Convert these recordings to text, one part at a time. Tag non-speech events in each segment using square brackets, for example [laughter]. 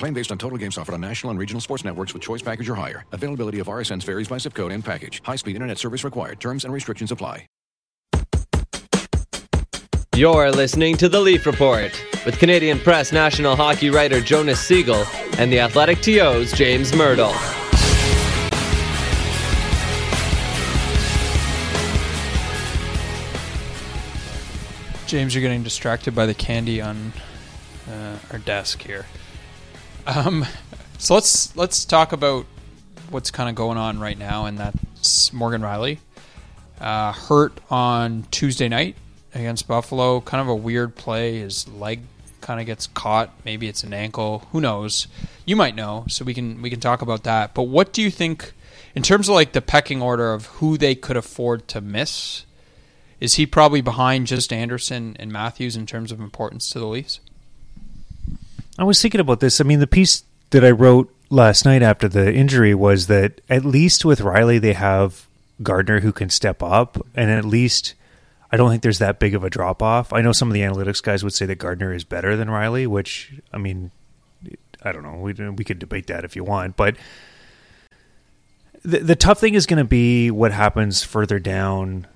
Claim based on total games offered on national and regional sports networks with choice package or higher. Availability of RSNs varies by zip code and package. High-speed internet service required. Terms and restrictions apply. You're listening to The Leaf Report with Canadian Press national hockey writer Jonas Siegel and the Athletic TO's James Mirtle. James, you're getting distracted by the candy on uh, our desk here. Um, so let's let's talk about what's kind of going on right now, and that's Morgan Rielly uh, hurt on Tuesday night against Buffalo. Kind of a weird play. His leg kind of gets caught. Maybe it's an ankle. Who knows? You might know, so we can we can talk about that. But what do you think in terms of like the pecking order of who they could afford to miss? Is he probably behind just Andersen and Matthews in terms of importance to the Leafs? I was thinking about this. I mean, the piece that I wrote last night after the injury was that at least with Rielly, they have Gardiner who can step up, and at least I don't think there's that big of a drop off. I know some of the analytics guys would say that Gardiner is better than Rielly, which I mean, I don't know. We we could debate that if you want, but the the tough thing is going to be what happens further down.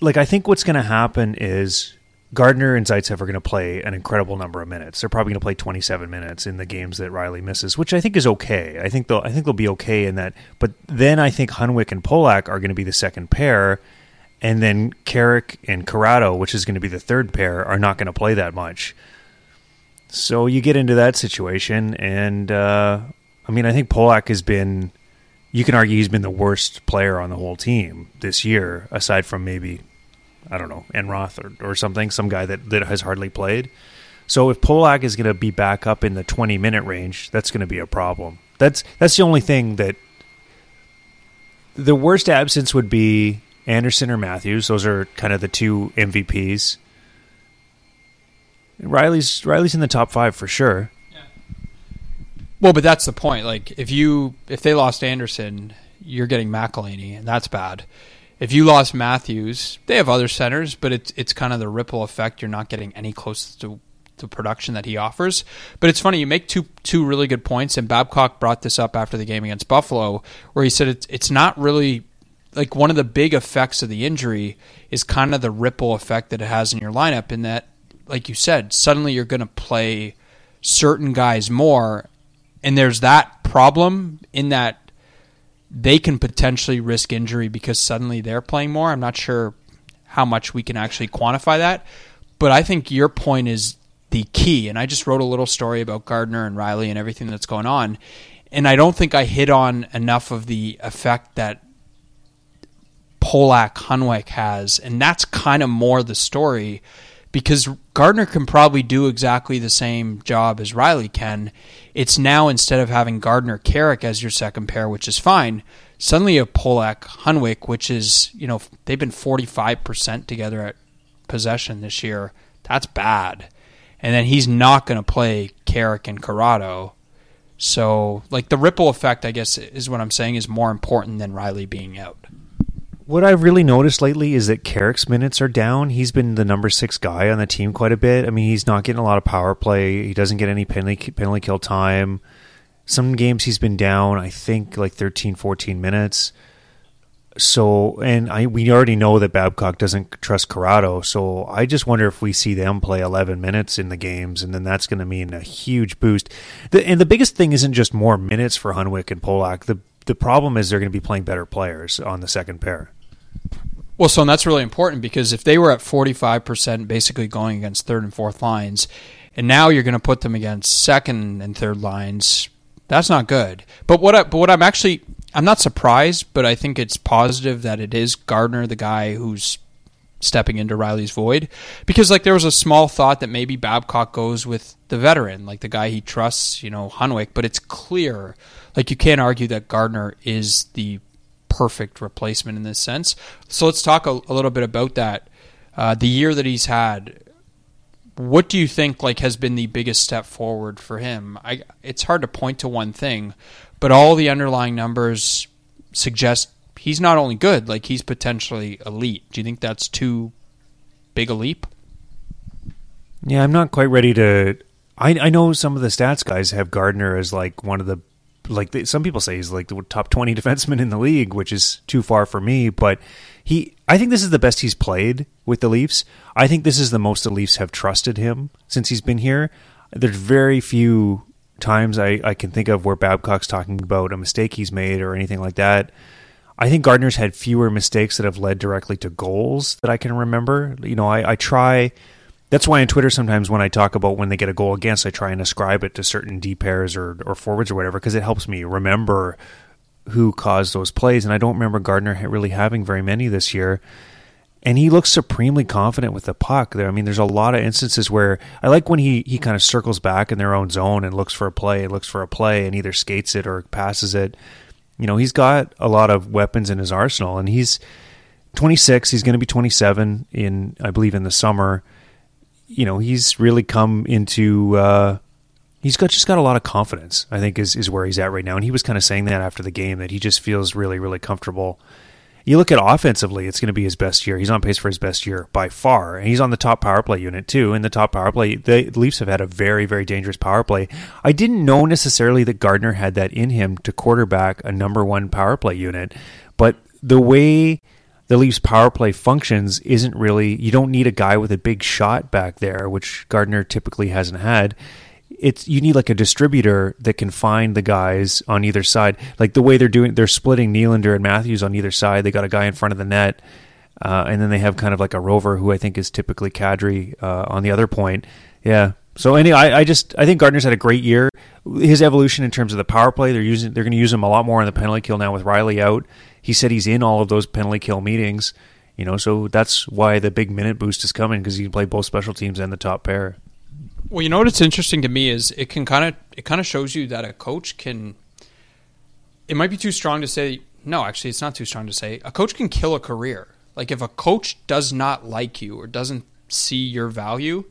Like I think what's going to happen is Gardiner and Zaitsev are going to play an incredible number of minutes. They're probably going to play 27 minutes in the games that Rielly misses, which I think is okay. I think they'll I think they'll be okay in that. But then I think Hunwick and Polak are going to be the second pair, and then Carrick and Corrado, which is going to be the third pair, are not going to play that much. So you get into that situation, and uh, I mean, I think Polak has been. You can argue he's been the worst player on the whole team this year, aside from maybe I don't know, Enroth or, or something, some guy that, that has hardly played. So if Polak is going to be back up in the 20 minute range, that's going to be a problem. That's that's the only thing that the worst absence would be Andersen or Matthews. Those are kind of the two MVPs. Rielly's Rielly's in the top five for sure. Yeah. Well, but that's the point. Like if you if they lost Andersen, you're getting McElhinney, and that's bad. If you lost Matthews, they have other centers, but it's it's kind of the ripple effect. You're not getting any close to the production that he offers. But it's funny, you make two two really good points, and Babcock brought this up after the game against Buffalo, where he said it's it's not really like one of the big effects of the injury is kind of the ripple effect that it has in your lineup. In that, like you said, suddenly you're going to play certain guys more, and there's that problem in that they can potentially risk injury because suddenly they're playing more. I'm not sure how much we can actually quantify that, but I think your point is the key. And I just wrote a little story about Gardiner and Rielly and everything that's going on. And I don't think I hit on enough of the effect that Polak Hunwick has. And that's kind of more the story because Gardiner can probably do exactly the same job as Rielly can. It's now instead of having Gardiner Carrick as your second pair, which is fine, suddenly a Polak Hunwick, which is, you know, they've been 45% together at possession this year. That's bad. And then he's not going to play Carrick and Corrado. So, like the ripple effect, I guess, is what I'm saying is more important than Rielly being out. What I've really noticed lately is that Carrick's minutes are down. He's been the number six guy on the team quite a bit. I mean, he's not getting a lot of power play. He doesn't get any penalty penalty kill time. Some games he's been down, I think, like 13, 14 minutes. So, and I we already know that Babcock doesn't trust Corrado. So, I just wonder if we see them play 11 minutes in the games, and then that's going to mean a huge boost. The, and the biggest thing isn't just more minutes for Hunwick and Polak. The the problem is they're going to be playing better players on the second pair. Well, so that's really important because if they were at 45% basically going against third and fourth lines, and now you're going to put them against second and third lines, that's not good. But what I, but what I'm actually I'm not surprised, but I think it's positive that it is Gardiner, the guy who's stepping into Rielly's void. Because like there was a small thought that maybe Babcock goes with the veteran, like the guy he trusts, you know, Hunwick, but it's clear, like you can't argue that Gardiner is the perfect replacement in this sense. So let's talk a, a little bit about that. Uh, the year that he's had, what do you think like has been the biggest step forward for him? I it's hard to point to one thing, but all the underlying numbers suggest he's not only good, like he's potentially elite. Do you think that's too big a leap? Yeah, I'm not quite ready to. I I know some of the stats guys have Gardiner as like one of the like some people say he's like the top 20 [laughs] defenseman in the league, which is too far for me. But he, I think this is the best he's played with the Leafs. I think this is the most the Leafs have trusted him since he's been here. There's very few times I, I can think of where Babcock's talking about a mistake he's made or anything like that. I think Gardiner's had fewer mistakes that have led directly to goals that I can remember. You know, I, I try. That's why on Twitter sometimes when I talk about when they get a goal against, I try and ascribe it to certain D pairs or or forwards or whatever because it helps me remember who caused those plays. And I don't remember Gardiner really having very many this year. And he looks supremely confident with the puck. There, I mean, there's a lot of instances where I like when he he kind of circles back in their own zone and looks for a play, looks for a play, and either skates it or passes it you know, he's got a lot of weapons in his arsenal, and he's 26. He's going to be 27 in, I believe, in the summer. You know, he's really come into. Uh, he's got just got a lot of confidence. I think is is where he's at right now, and he was kind of saying that after the game that he just feels really really comfortable you look at offensively, it's going to be his best year. He's on pace for his best year by far, and he's on the top power play unit too. In the top power play, the Leafs have had a very, very dangerous power play. I didn't know necessarily that Gardiner had that in him to quarterback a number one power play unit, but the way the Leafs power play functions isn't really. You don't need a guy with a big shot back there, which Gardiner typically hasn't had it's you need like a distributor that can find the guys on either side. Like the way they're doing, they're splitting Nylander and Matthews on either side. They got a guy in front of the net, uh, and then they have kind of like a rover who I think is typically Kadri uh, on the other point. Yeah. So anyway, I, I just I think Gardiner's had a great year. His evolution in terms of the power play, they're using they're going to use him a lot more in the penalty kill now with Rielly out. He said he's in all of those penalty kill meetings. You know, so that's why the big minute boost is coming because he can play both special teams and the top pair. Well, you know what's interesting to me is it can kind of it kind of shows you that a coach can. It might be too strong to say. No, actually, it's not too strong to say. A coach can kill a career. Like if a coach does not like you or doesn't see your value,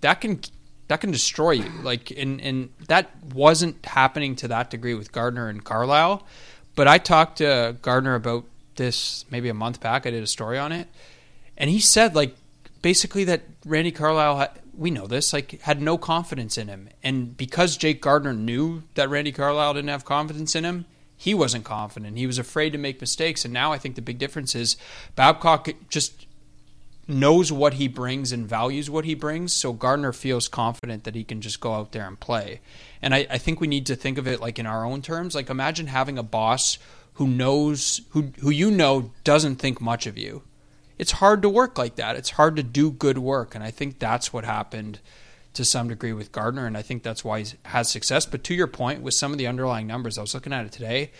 that can that can destroy you. Like and and that wasn't happening to that degree with Gardiner and Carlyle. But I talked to Gardiner about this maybe a month back. I did a story on it, and he said like basically that Randy Carlyle we know this, like had no confidence in him. And because Jake Gardiner knew that Randy Carlyle didn't have confidence in him, he wasn't confident. He was afraid to make mistakes. And now I think the big difference is Babcock just knows what he brings and values what he brings. So Gardiner feels confident that he can just go out there and play. And I, I think we need to think of it like in our own terms. Like imagine having a boss who knows who who you know doesn't think much of you it's hard to work like that. It's hard to do good work, and I think that's what happened to some degree with Gardiner, and I think that's why he has success. But to your point, with some of the underlying numbers, I was looking at it today.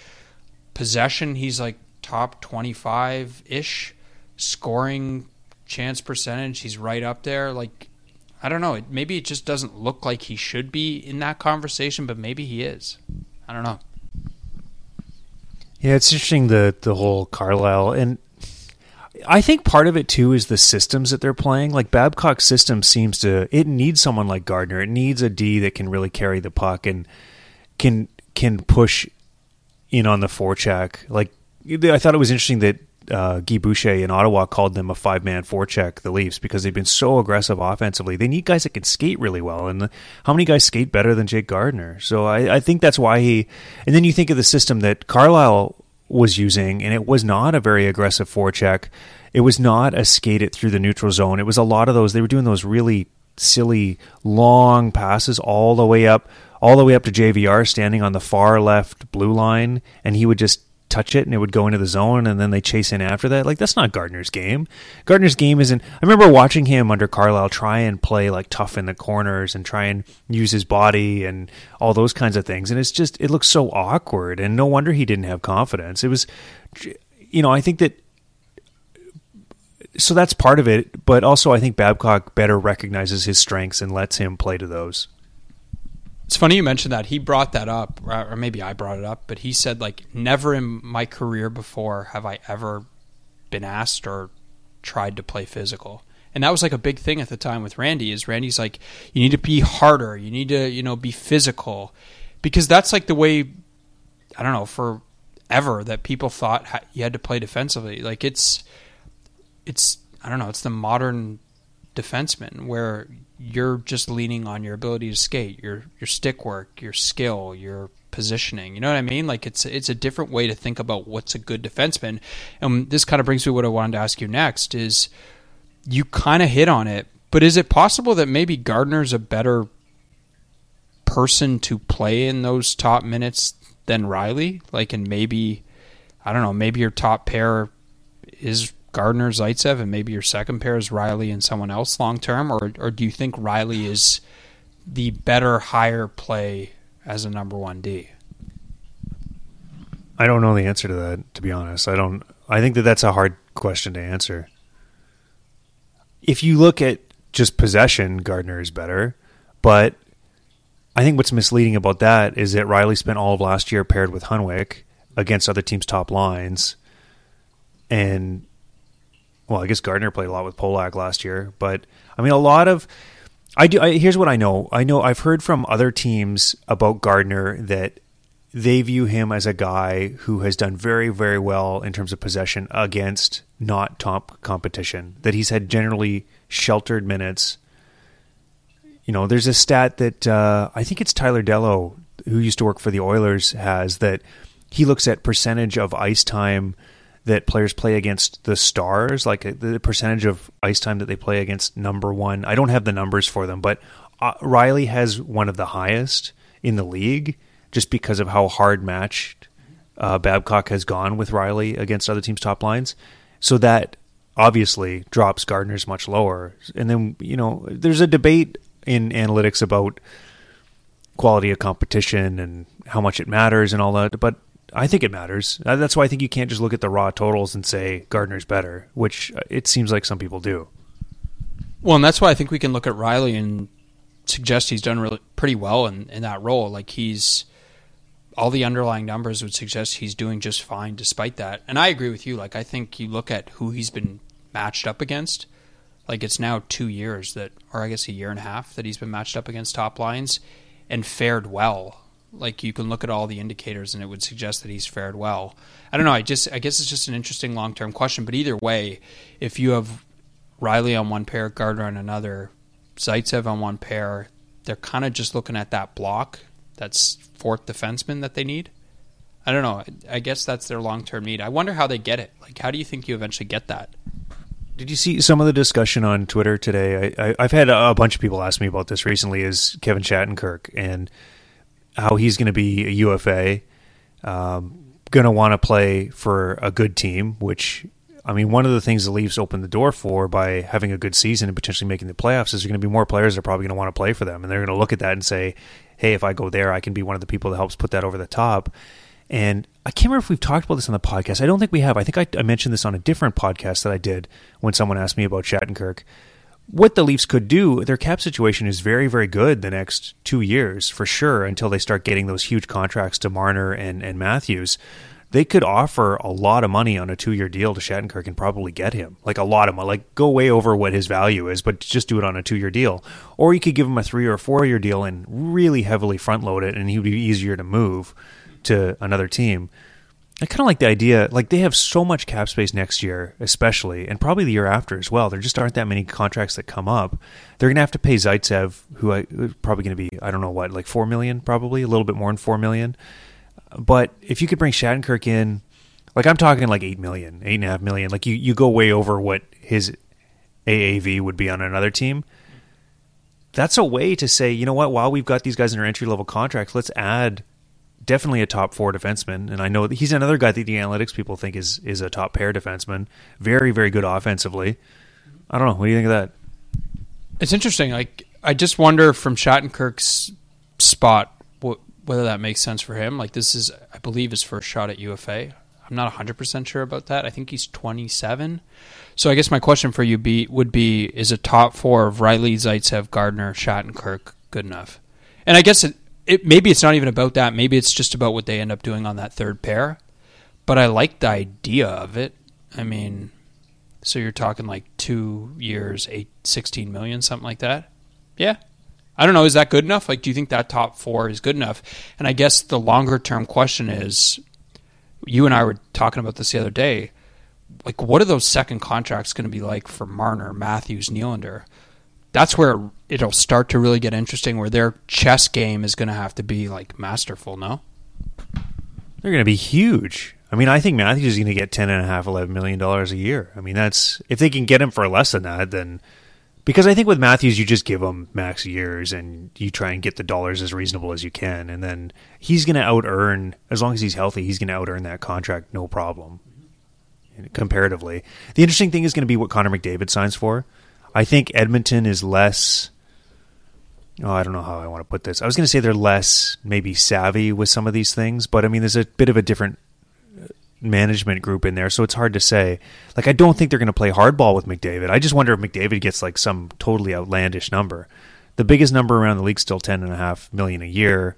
Possession, he's like top twenty-five ish. Scoring chance percentage, he's right up there. Like I don't know. Maybe it just doesn't look like he should be in that conversation, but maybe he is. I don't know. Yeah, it's interesting the the whole Carlyle and I think part of it too is the systems that they're playing. Like Babcock's system seems to it needs someone like Gardiner. It needs a D that can really carry the puck and can can push in on the forecheck. Like I thought it was interesting that uh, Guy Boucher in Ottawa called them a five man forecheck, the Leafs, because they've been so aggressive offensively. They need guys that can skate really well. And how many guys skate better than Jake Gardiner? So I, I think that's why he. And then you think of the system that Carlyle was using, and it was not a very aggressive forecheck. It was not a skate it through the neutral zone. It was a lot of those. They were doing those really silly long passes all the way up, all the way up to JVR standing on the far left blue line, and he would just touch it and it would go into the zone and then they chase in after that. Like that's not Gardiner's game. Gardiner's game isn't I remember watching him under Carlyle try and play like tough in the corners and try and use his body and all those kinds of things and it's just it looks so awkward and no wonder he didn't have confidence. It was you know, I think that so that's part of it, but also I think Babcock better recognizes his strengths and lets him play to those. It's funny you mentioned that. He brought that up, or maybe I brought it up, but he said, like, never in my career before have I ever been asked or tried to play physical. And that was like a big thing at the time with Randy is Randy's like, you need to be harder. You need to, you know, be physical. Because that's like the way, I don't know, forever that people thought you had to play defensively. Like it's, it's, I don't know, it's the modern defenseman where you're just leaning on your ability to skate, your your stick work, your skill, your positioning. You know what I mean? Like it's it's a different way to think about what's a good defenseman. And this kind of brings me to what I wanted to ask you next is you kind of hit on it, but is it possible that maybe Gardiner's a better person to play in those top minutes than Rielly? Like and maybe I don't know, maybe your top pair is Gardiner, Zaitsev, and maybe your second pair is Rielly and someone else long term, or or do you think Rielly is the better, higher play as a number one D? I don't know the answer to that. To be honest, I don't. I think that that's a hard question to answer. If you look at just possession, Gardiner is better, but I think what's misleading about that is that Rielly spent all of last year paired with Hunwick against other teams' top lines, and well, I guess Gardiner played a lot with Polak last year, but I mean, a lot of I do. I, here's what I know. I know I've heard from other teams about Gardiner that they view him as a guy who has done very, very well in terms of possession against not top competition. That he's had generally sheltered minutes. You know, there's a stat that uh, I think it's Tyler Dellow, who used to work for the Oilers, has that he looks at percentage of ice time that players play against the stars, like uh, the percentage of ice time that they play against number one. I don't have the numbers for them, but uh, Rielly has one of the highest in the league just because of how hard matched uh, Babcock has gone with Rielly against other teams' top lines. So that obviously drops Gardiner's much lower. And then, you know, there's a debate in analytics about quality of competition and how much it matters and all that. But I think it matters. Uh, that's why I think you can't just look at the raw totals and say Gardiner's better, which uh, it seems like some people do. Well, and that's why I think we can look at Rielly and suggest he's done really pretty well in, in that role. Like he's all the underlying numbers would suggest he's doing just fine despite that. And I agree with you. Like I think you look at who he's been matched up against. Like it's now two years that, or I guess a year and a half that he's been matched up against top lines and fared well like you can look at all the indicators and it would suggest that he's fared well. I don't know. I just I guess it's just an interesting long term question. But either way, if you have Rielly on one pair, Gardiner on another, Zaitsev on one pair, they're kind of just looking at that block, that's fourth defenseman that they need. I don't know. I guess that's their long term need. I wonder how they get it. Like, how do you think you eventually get that? Did you see some of the discussion on Twitter today? I, have had a bunch of people ask me about this recently. Is Kevin Shattenkirk and how he's going to be a UFA, um, going to want to play for a good team, which I mean, one of the things the Leafs opened the door for by having a good season and potentially making the playoffs is there's going to be more players that are probably going to want to play for them, and they're going to look at that and say, "Hey, if I go there, I can be one of the people that helps put that over the top." And I can't remember if we've talked about this on the podcast. I don't think we have. I think I, I mentioned this on a different podcast that I did when someone asked me about Shattenkirk what the Leafs could do, their cap situation is very, very good the next two years for sure until they start getting those huge contracts to Marner and, and Matthews. they could offer a lot of money on a two year deal to Shattenkirk and probably get him like a lot of money, like go way over what his value is, but just do it on a two year deal. Or you could give him a three or four year deal and really heavily front load it, and he would be easier to move to another team. I kind of like the idea. Like they have so much cap space next year, especially, and probably the year after as well. There just aren't that many contracts that come up. They're going to have to pay Zaitsev, who I uh, probably going to be I don't know what, like four million, probably a little bit more than four million. But if you could bring Shattenkirk in, like I'm talking like eight million, eight and a half million, like you you go way over what his AAV would be on another team. That's a way to say, you know what? While we've got these guys in our entry level contracts, let's add definitely a top four defenseman, and I know he's another guy that the analytics people think is is a top pair defenseman. Very very good offensively. I don't know. What do you think of that? It's interesting. Like I just wonder from Shattenkirk's spot whether that makes sense for him. Like this is, I believe, his first shot at UFA. I'm not 100 percent sure about that. I think he's 27. So I guess my question for you be would be: Is a top four of Rielly, Zaitsev, Gardiner, Shattenkirk good enough? And I guess it, it maybe it's not even about that. Maybe it's just about what they end up doing on that third pair. But I like the idea of it. I mean, so you're talking like two years, eight, 16 million, something like that. Yeah. I don't know. Is that good enough? Like, do you think that top four is good enough? And I guess the longer term question is you and I were talking about this the other day. Like, what are those second contracts going to be like for Marner, Matthews, Nylander? That's where it'll start to really get interesting, where their chess game is going to have to be like masterful, no? They're going to be huge. I mean, I think Matthews is going to get ten and a half, eleven million dollars a year. I mean, that's if they can get him for less than that, then because I think with Matthews, you just give him max years and you try and get the dollars as reasonable as you can, and then he's going to out earn as long as he's healthy. He's going to out earn that contract, no problem. Comparatively, the interesting thing is going to be what Connor McDavid signs for. I think Edmonton is less. Oh, I don't know how I want to put this. I was going to say they're less maybe savvy with some of these things, but I mean, there's a bit of a different uh, management group in there, so it's hard to say. Like, I don't think they're going to play hardball with McDavid. I just wonder if McDavid gets like some totally outlandish number. The biggest number around the league still ten and a half million a year.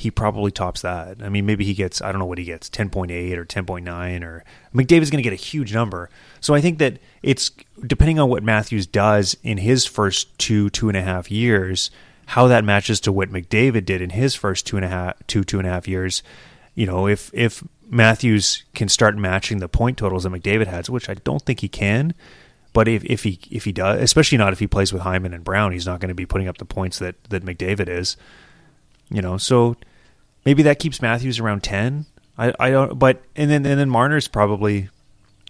He probably tops that. I mean, maybe he gets I don't know what he gets ten point eight or ten point nine or McDavid's going to get a huge number. So I think that it's depending on what Matthews does in his first two two and a half years, how that matches to what McDavid did in his first two and a half two two and a half years. You know, if if Matthews can start matching the point totals that McDavid has, which I don't think he can. But if, if he if he does, especially not if he plays with Hyman and Brown, he's not going to be putting up the points that, that McDavid is. You know, so maybe that keeps Matthews around ten. I, I don't, but and then and then Marner's probably,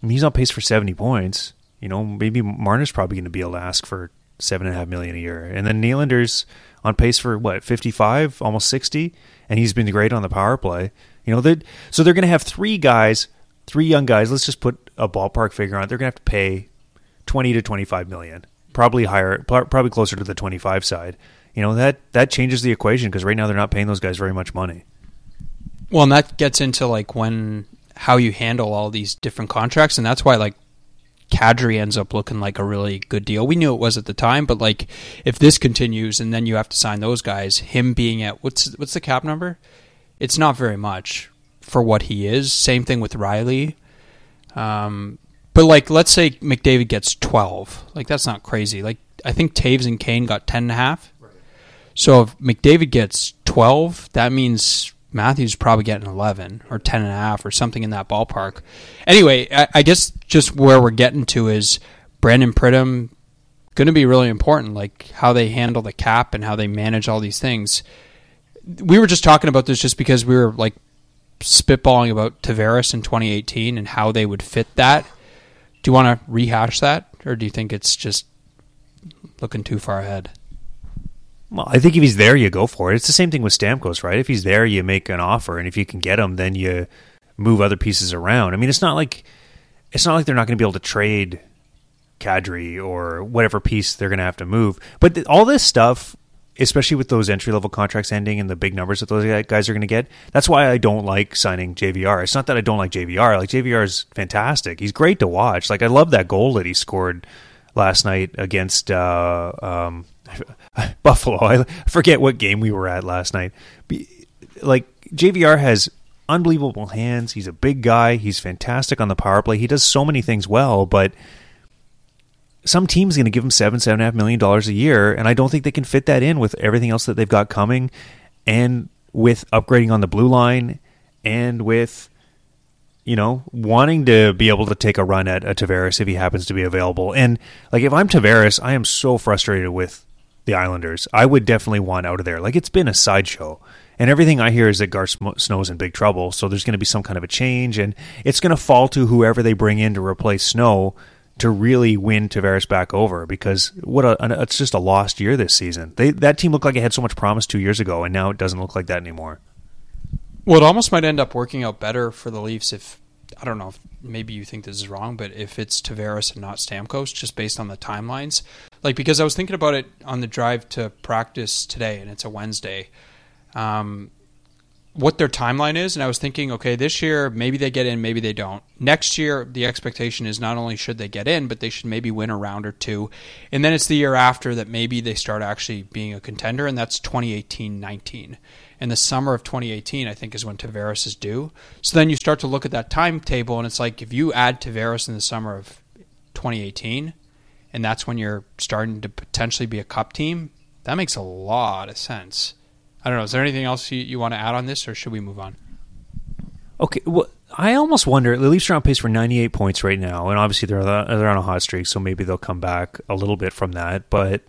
I mean, he's on pace for seventy points. You know, maybe Marner's probably going to be able to ask for seven and a half million a year, and then Nylander's on pace for what fifty five, almost sixty, and he's been great on the power play. You know, they so they're going to have three guys, three young guys. Let's just put a ballpark figure on it. They're going to have to pay twenty to twenty five million, probably higher, probably closer to the twenty five side. You know that that changes the equation because right now they're not paying those guys very much money. Well, and that gets into like when how you handle all these different contracts, and that's why like Kadri ends up looking like a really good deal. We knew it was at the time, but like if this continues and then you have to sign those guys, him being at what's what's the cap number? it's not very much for what he is. Same thing with Rielly. Um, but like, let's say McDavid gets twelve. Like that's not crazy. Like I think Toews and Kane got ten and a half. So if McDavid gets twelve, that means Matthews probably getting eleven or 10 and a half or something in that ballpark. Anyway, I, I guess just where we're getting to is Brandon Pridham going to be really important, like how they handle the cap and how they manage all these things we were just talking about this just because we were like spitballing about Tavares in 2018 and how they would fit that. Do you want to rehash that, or do you think it's just looking too far ahead? Well, I think if he's there, you go for it. It's the same thing with Stamkos, right? If he's there, you make an offer, and if you can get him, then you move other pieces around. I mean, it's not like it's not like they're not going to be able to trade Kadri or whatever piece they're going to have to move. But th- all this stuff especially with those entry level contracts ending and the big numbers that those guys are going to get. That's why I don't like signing JVR. It's not that I don't like JVR. Like JVR is fantastic. He's great to watch. Like I love that goal that he scored last night against uh, um, [laughs] Buffalo. I forget what game we were at last night. Like JVR has unbelievable hands. He's a big guy. He's fantastic on the power play. He does so many things well, but some team's going to give him seven, seven and a half million dollars a year, and I don't think they can fit that in with everything else that they've got coming, and with upgrading on the blue line, and with you know wanting to be able to take a run at a Tavares if he happens to be available. And like if I'm Tavares, I am so frustrated with the Islanders. I would definitely want out of there. Like it's been a sideshow. And everything I hear is that Garth Snow's in big trouble. So there's going to be some kind of a change, and it's going to fall to whoever they bring in to replace Snow to really win Tavares back over because what a, it's just a lost year this season. They that team looked like it had so much promise two years ago, and now it doesn't look like that anymore. Well, it almost might end up working out better for the Leafs if I don't know if maybe you think this is wrong, but if it's Tavares and not Stamkos, just based on the timelines, like because I was thinking about it on the drive to practice today, and it's a Wednesday. Um, what their timeline is, and I was thinking, okay, this year maybe they get in, maybe they don't. Next year, the expectation is not only should they get in, but they should maybe win a round or two, and then it's the year after that maybe they start actually being a contender, and that's 2018-19. And the summer of 2018, I think, is when Tavares is due. So then you start to look at that timetable, and it's like if you add Tavares in the summer of 2018, and that's when you're starting to potentially be a cup team, that makes a lot of sense. I don't know. Is there anything else you, you want to add on this, or should we move on? Okay. Well, I almost wonder. The Leafs are on pace for 98 points right now, and obviously they're they're on a hot streak, so maybe they'll come back a little bit from that. But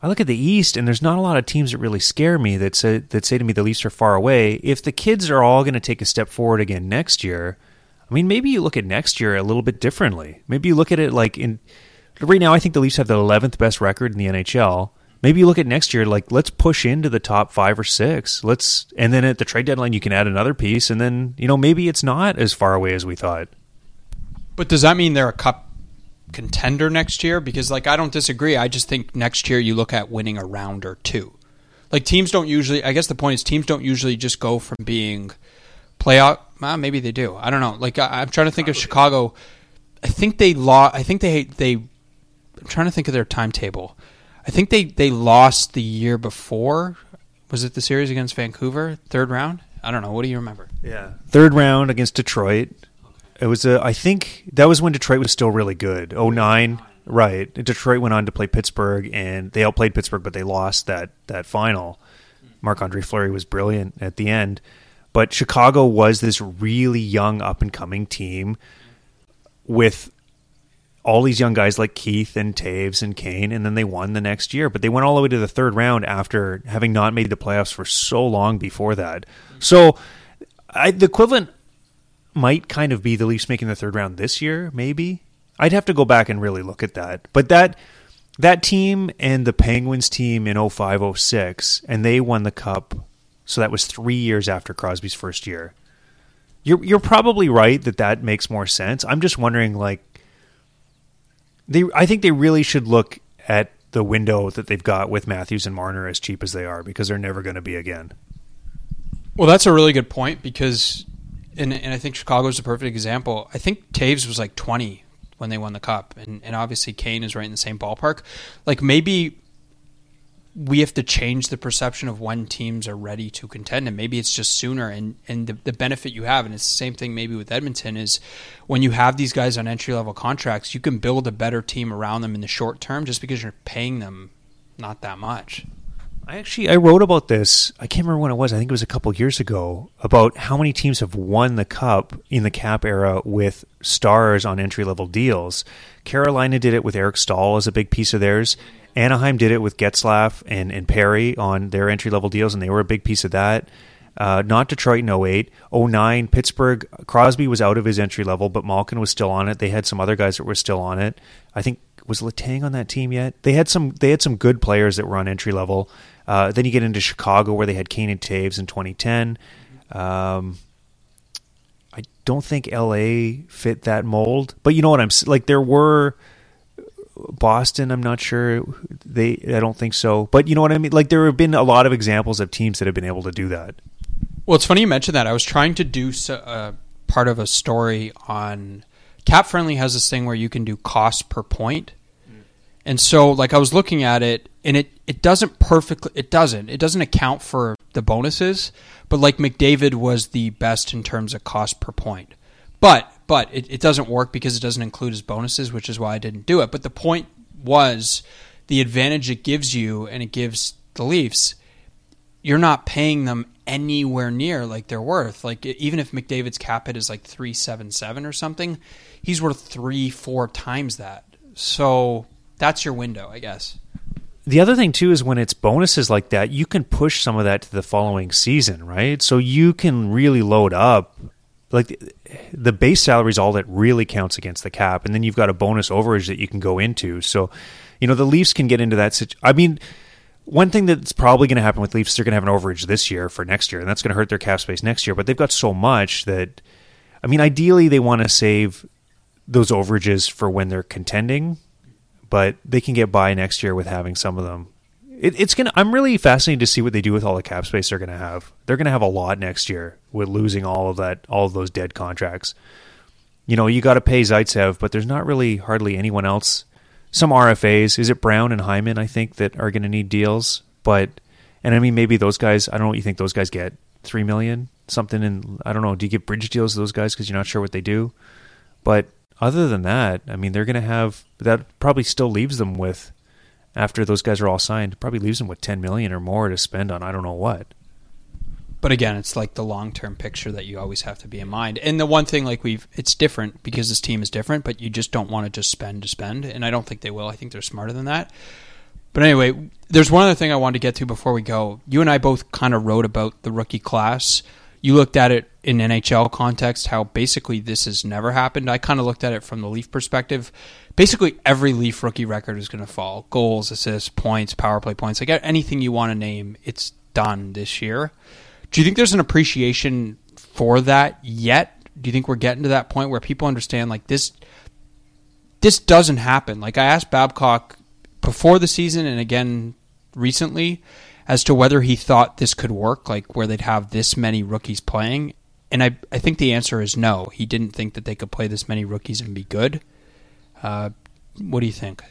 I look at the East, and there's not a lot of teams that really scare me that say that say to me the Leafs are far away. If the kids are all going to take a step forward again next year, I mean, maybe you look at next year a little bit differently. Maybe you look at it like in right now. I think the Leafs have the 11th best record in the NHL maybe you look at next year like let's push into the top five or six let's and then at the trade deadline you can add another piece and then you know maybe it's not as far away as we thought but does that mean they're a cup contender next year because like i don't disagree i just think next year you look at winning a round or two like teams don't usually i guess the point is teams don't usually just go from being playoff well, maybe they do i don't know like I, am trying to think of chicago i think they lost i think they they i'm trying to think of their timetable I think they, they lost the year before. Was it the series against Vancouver, third round? I don't know. What do you remember? Yeah, third round against Detroit. It was a. I think that was when Detroit was still really good. Oh nine, right? Detroit went on to play Pittsburgh, and they outplayed Pittsburgh, but they lost that that final. Marc Andre Fleury was brilliant at the end, but Chicago was this really young, up and coming team with all these young guys like Keith and Toews and Kane, and then they won the next year. But they went all the way to the third round after having not made the playoffs for so long before that. So I, the equivalent might kind of be the Leafs making the third round this year, maybe. I'd have to go back and really look at that. But that that team and the Penguins team in 05 06, and they won the cup. So that was three years after Crosby's first year. You're you're probably right that that makes more sense. I'm just wondering, like, they I think they really should look at the window that they've got with Matthews and Marner as cheap as they are because they're never going to be again. Well, that's a really good point because, and, and I think Chicago is a perfect example. I think Toews was like 20 when they won the cup, and, and obviously Kane is right in the same ballpark. Like maybe we have to change the perception of when teams are ready to contend and maybe it's just sooner and and the, the benefit you have and it's the same thing maybe with edmonton is when you have these guys on entry level contracts you can build a better team around them in the short term just because you're paying them not that much I actually I wrote about this. I can't remember when it was. I think it was a couple years ago about how many teams have won the cup in the cap era with stars on entry level deals. Carolina did it with Eric Staal as a big piece of theirs. Anaheim did it with Getzlaf and, and Perry on their entry level deals, and they were a big piece of that. Uh, not Detroit in 08. 09, Pittsburgh, Crosby was out of his entry level, but Malkin was still on it. They had some other guys that were still on it. I think was Letang on that team yet? They had some they had some good players that were on entry level. Uh, then you get into Chicago where they had and Toews in 2010. Um, I don't think LA fit that mold, but you know what I'm like. There were Boston, I'm not sure. They, I don't think so. But you know what I mean? Like there have been a lot of examples of teams that have been able to do that. Well, it's funny you mentioned that. I was trying to do uh, part of a story on Cap Friendly has this thing where you can do cost per point. And so, like, I was looking at it, and it, it doesn't perfectly, it doesn't. It doesn't account for the bonuses, but like McDavid was the best in terms of cost per point. But, but it, it doesn't work because it doesn't include his bonuses, which is why I didn't do it. But the point was the advantage it gives you and it gives the Leafs, you're not paying them anywhere near like they're worth. Like even if McDavid's cap hit is like three seven seven or something, he's worth three four times that. So that's your window, I guess. The other thing too is when it's bonuses like that, you can push some of that to the following season, right? So you can really load up. Like the base salary is all that really counts against the cap, and then you've got a bonus overage that you can go into. So, you know, the Leafs can get into that. Situ- I mean, one thing that's probably going to happen with Leafs, they're going to have an overage this year for next year, and that's going to hurt their cap space next year. But they've got so much that, I mean, ideally they want to save those overages for when they're contending, but they can get by next year with having some of them. It, it's gonna. I'm really fascinated to see what they do with all the cap space they're to have. They're to have a lot next year with losing all of that, all of those dead contracts. You know, you got to pay Zaitsev, but there's not really hardly anyone else some RFAs. Is it Brown and Hyman? I think that are to need deals, but and I mean maybe those guys. I don't know what you think those guys get three million something, and I don't know. Do you get bridge deals to those guys because you're not sure what they do? But other than that, I mean they're going to have that probably still leaves them with after those guys are all signed. Probably leaves them with ten million or more to spend on I don't know what. But again, it's like the long term picture that you always have to be in mind. And the one thing, like we've, it's different because this team is different, but you just don't want to just spend to spend. And I don't think they will. I think they're smarter than that. But anyway, there's one other thing I wanted to get to before we go. You and I both kind of wrote about the rookie class. You looked at it in NHL context, how basically this has never happened. I kind of looked at it from the Leaf perspective. Basically, every Leaf rookie record is going to fall goals, assists, points, power play points, like anything you want to name, it's done this year. Do you think there's an appreciation for that yet? Do you think we're getting to that point where people understand like this this doesn't happen? Like I asked Babcock before the season and again recently as to whether he thought this could work, like where they'd have this many rookies playing. And I, I think the answer is no. He didn't think that they could play this many rookies and be good. Uh, what do you think?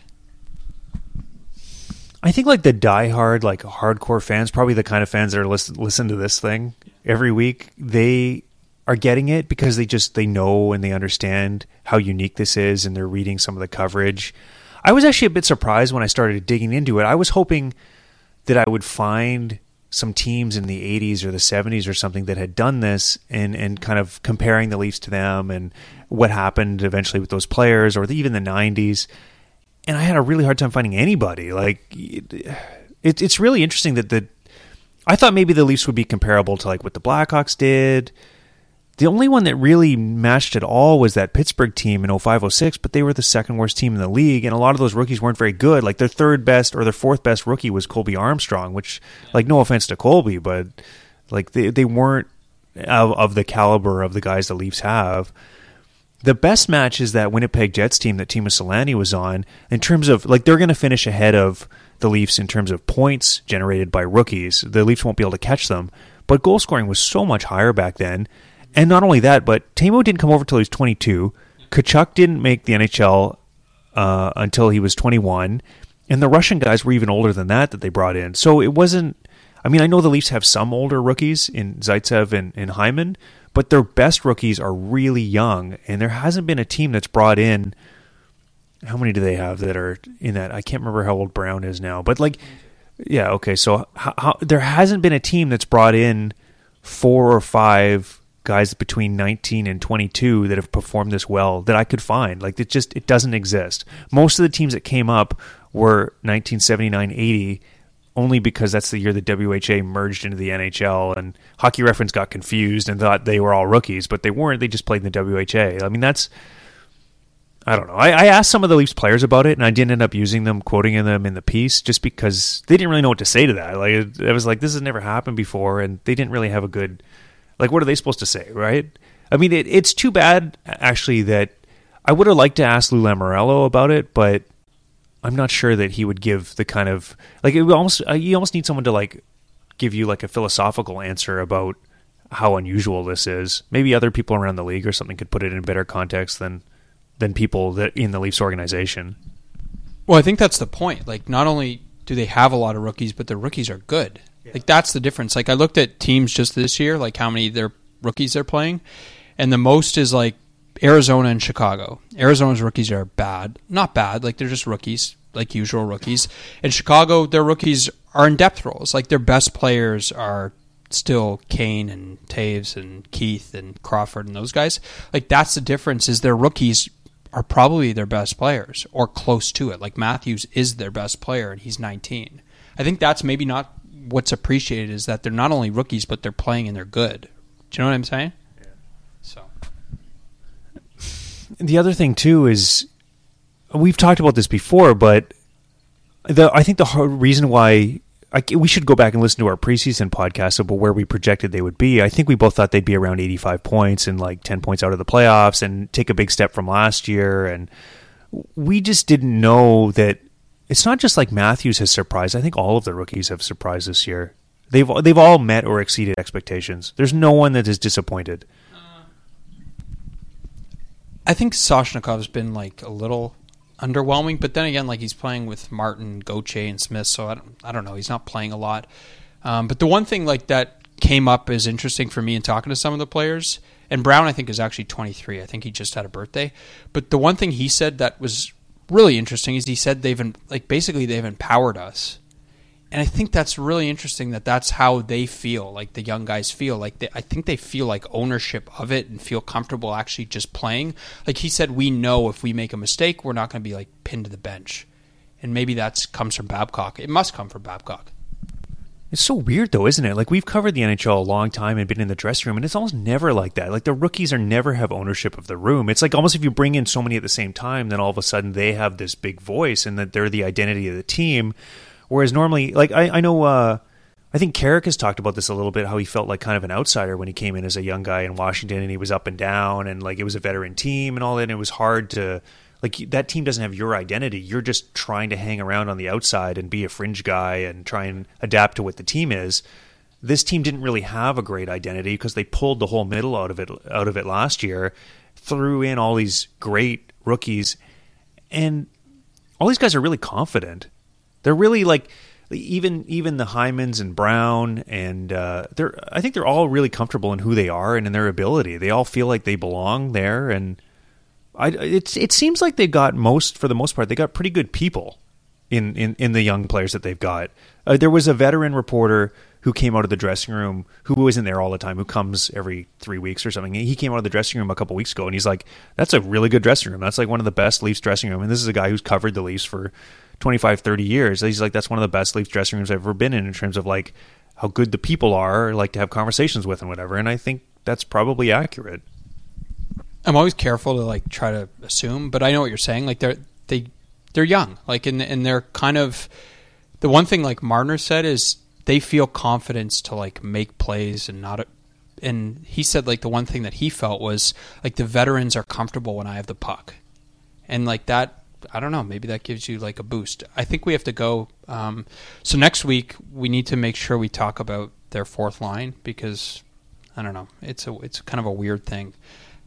I think like the diehard, like hardcore fans, probably the kind of fans that are listen listen to this thing every week. They are getting it because they just they know and they understand how unique this is, and they're reading some of the coverage. I was actually a bit surprised when I started digging into it. I was hoping that I would find some teams in the 80s or the 70s or something that had done this and and kind of comparing the Leafs to them and what happened eventually with those players or the, even the 90s and I had a really hard time finding anybody. Like, it, it's really interesting that the I thought maybe the Leafs would be comparable to like what the Blackhawks did. The only one that really matched at all was that Pittsburgh team in 0506, but they were the second worst team in the league, and a lot of those rookies weren't very good. Like their third best or their fourth best rookie was Colby Armstrong, which, like, no offense to Colby, but like they they weren't of, of the caliber of the guys the Leafs have the best match is that Winnipeg Jets team that Teemu Selanne was on in terms of like they're going to finish ahead of the Leafs in terms of points generated by rookies. The Leafs won't be able to catch them, but goal scoring was so much higher back then. And not only that, but Teemu didn't come over until he was 22. Tkachuk didn't make the NHL uh, until he was 21, and the Russian guys were even older than that that they brought in. So it wasn't. I mean, I know the Leafs have some older rookies in Zaitsev and, and Hyman, but their best rookies are really young, and there hasn't been a team that's brought in. How many do they have that are in that? I can't remember how old Brown is now, but like, yeah, okay. So how, how, there hasn't been a team that's brought in four or five guys between 19 and 22 that have performed this well that I could find. Like it just it doesn't exist. Most of the teams that came up were 1979, 80 only because that's the year the WHA merged into the NHL and Hockey Reference got confused and thought they were all rookies, but they weren't. They just played in the WHA. I mean, that's I don't know. I, I, asked some of the Leafs players about it, and I didn't end up using them, quoting them in the piece, just because they didn't really know what to say to that. Like, it was like this has never happened before, and they didn't really have a good like. What are they supposed to say, right? I mean, it, it's too bad actually that I would have liked to ask Lou Lamoriello about it, but I'm not sure that he would give the kind of like it almost uh, you almost need someone to like give you like a philosophical answer about how unusual this is. Maybe other people around the league or something could put it in a better context than than people that in the Leafs organization. Well, I think that's the point. Like, not only do they have a lot of rookies, but the rookies are good. Like, that's the difference. Like, I looked at teams just this year, like how many their rookies they're playing, and the most is like Arizona and Chicago. Arizona's rookies are bad, not bad. Like, they're just rookies, like usual rookies. In Chicago, their rookies are in depth roles. Like, their best players are still Kane and Toews and Keith and Crawford and those guys. Like, that's the difference. Is their rookies are probably their best players or close to it. Like Matthews is their best player and he's 19. I think that's maybe not what's appreciated is that they're not only rookies but they're playing and they're good. Do you know what I'm saying? Yeah. So the other thing too is we've talked about this before, but the I think the reason why I, we should go back and listen to our preseason podcast about where we projected they would be. I think we both thought they'd be around 85 points and like 10 points out of the playoffs and take a big step from last year. And we just didn't know that it's not just like Matthews has surprised. I think all of the rookies have surprised this year. They've they've all met or exceeded expectations. There's no one that is disappointed. I think Soshnikov's been like a little underwhelming. But then again, like he's playing with Martin, Gauthier, and Smith, so I don't, I don't know. He's not playing a lot. Um, but the one thing like that came up as interesting for me in talking to some of the players, and Brown I think is actually 23. I think he just had a birthday. But the one thing he said that was really interesting is he said they've like basically they've empowered us and I think that's really interesting that that's how they feel, like the young guys feel. Like they, I think they feel like ownership of it and feel comfortable actually just playing. Like he said, we know if we make a mistake, we're not going to be like pinned to the bench, and maybe that comes from Babcock. It must come from Babcock. It's so weird though, isn't it? Like we've covered the NHL a long time and been in the dressing room, and it's almost never like that. Like the rookies are never have ownership of the room. It's like almost if you bring in so many at the same time, then all of a sudden they have this big voice and that they're the identity of the team Whereas normally, like I, I know, uh, I think Carrick has talked about this a little bit. How he felt like kind of an outsider when he came in as a young guy in Washington, and he was up and down, and like it was a veteran team and all that. And it was hard to like that team doesn't have your identity. You're just trying to hang around on the outside and be a fringe guy and try and adapt to what the team is. This team didn't really have a great identity because they pulled the whole middle out of it out of it last year, threw in all these great rookies, and all these guys are really confident. They're really like even even the Hymans and Brown and uh, they're I think they're all really comfortable in who they are and in their ability. They all feel like they belong there, and I it's it seems like they've got most for the most part they got pretty good people in in, in the young players that they've got. Uh, there was a veteran reporter who came out of the dressing room who isn't there all the time who comes every three weeks or something he came out of the dressing room a couple weeks ago and he's like that's a really good dressing room that's like one of the best leafs dressing room and this is a guy who's covered the leafs for 25, 30 years. He's like, that's one of the best Leafs dressing rooms I've ever been in in terms of like how good the people are, like to have conversations with and whatever. And I think that's probably accurate. I'm always careful to like try to assume, but I know what you're saying. Like they're they they're young, like and and they're kind of the one thing like Marner said is they feel confidence to like make plays and not. And he said like the one thing that he felt was like the veterans are comfortable when I have the puck, and like that I don't know. Maybe that gives you like a boost. I think we have to go. Um, so next week we need to make sure we talk about their fourth line because I don't know. It's a it's kind of a weird thing.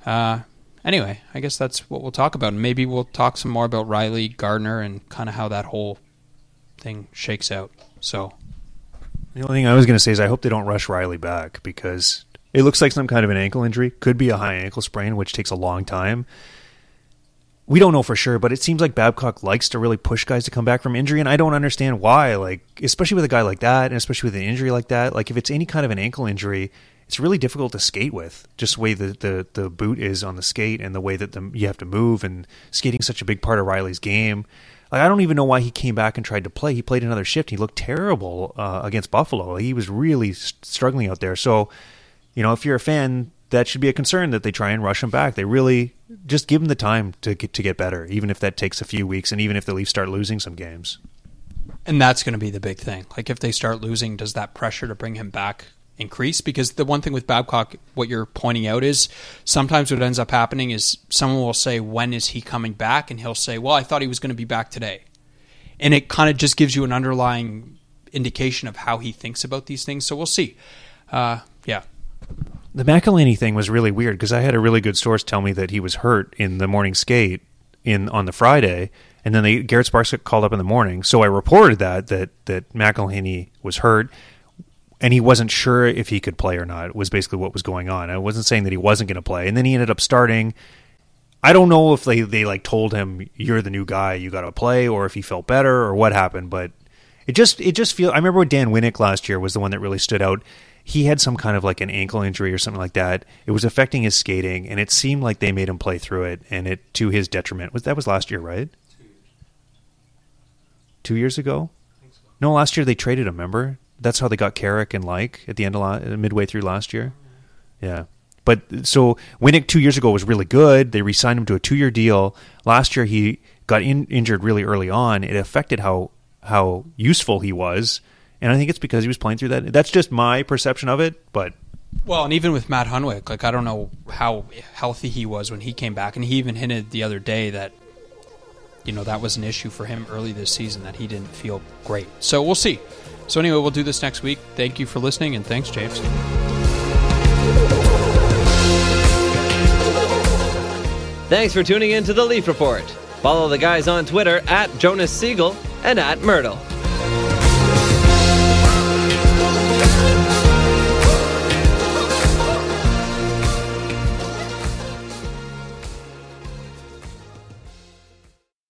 Uh, anyway, I guess that's what we'll talk about. maybe we'll talk some more about Rielly Gardiner and kind of how that whole thing shakes out. So the only thing I was going to say is I hope they don't rush Riley back because it looks like some kind of an ankle injury. Could be a high ankle sprain, which takes a long time we don't know for sure, but it seems like Babcock likes to really push guys to come back from injury, and I don't understand why. Like, especially with a guy like that, and especially with an injury like that. Like, if it's any kind of an ankle injury, it's really difficult to skate with. Just the way the the, the boot is on the skate, and the way that the, you have to move, and skating such a big part of Rielly's game. Like, I don't even know why he came back and tried to play. He played another shift. He looked terrible uh, against Buffalo. He was really struggling out there. So, you know, if you're a fan, that should be a concern that they try and rush him back. They really just give him the time to get to get better, even if that takes a few weeks, and even if the Leafs start losing some games. And that's going to be the big thing. Like if they start losing, does that pressure to bring him back increase? Because the one thing with Babcock, what you're pointing out is sometimes what ends up happening is someone will say, "When is he coming back?" and he'll say, "Well, I thought he was going to be back today," and it kind of just gives you an underlying indication of how he thinks about these things. So we'll see. Uh, yeah, the McElhinney thing was really weird because I had a really good source tell me that he was hurt in the morning skate in on the Friday, And then they, Garrett Sparks called up in the morning. So I reported that that that McElhinney was hurt, and he wasn't sure if he could play or not. Was basically what was going on. I wasn't saying that he wasn't going to play, and then he ended up starting. I don't know if they they like told him you're the new guy, you got to play, or if he felt better or what happened. But it just it just feel. I remember Dan Winnik last year was the one that really stood out. He had some kind of like an ankle injury or something like that. It was affecting his skating, and it seemed like they made him play through it, and it to his detriment. Was that was last year, right? Two years ago. No, last year they traded him. Remember? That's how they got Carrick and like at the end of la- midway through last year. Yeah. But so Winnik two years ago was really good. They re-signed him to a two-year deal. Last year he got in, injured really early on. It affected how how useful he was, and I think it's because he was playing through that. That's just my perception of it. But Well, and even with Matt Hunwick, like I don't know how healthy he was when he came back, and he even hinted the other day that you know that was an issue for him early this season that he didn't feel great. So we'll see. So anyway, we'll do this next week. Thank you for listening, and thanks, James. Thanks for tuning in to the Leaf Report. Follow the guys on Twitter at Jonas Siegel and at Mirtle.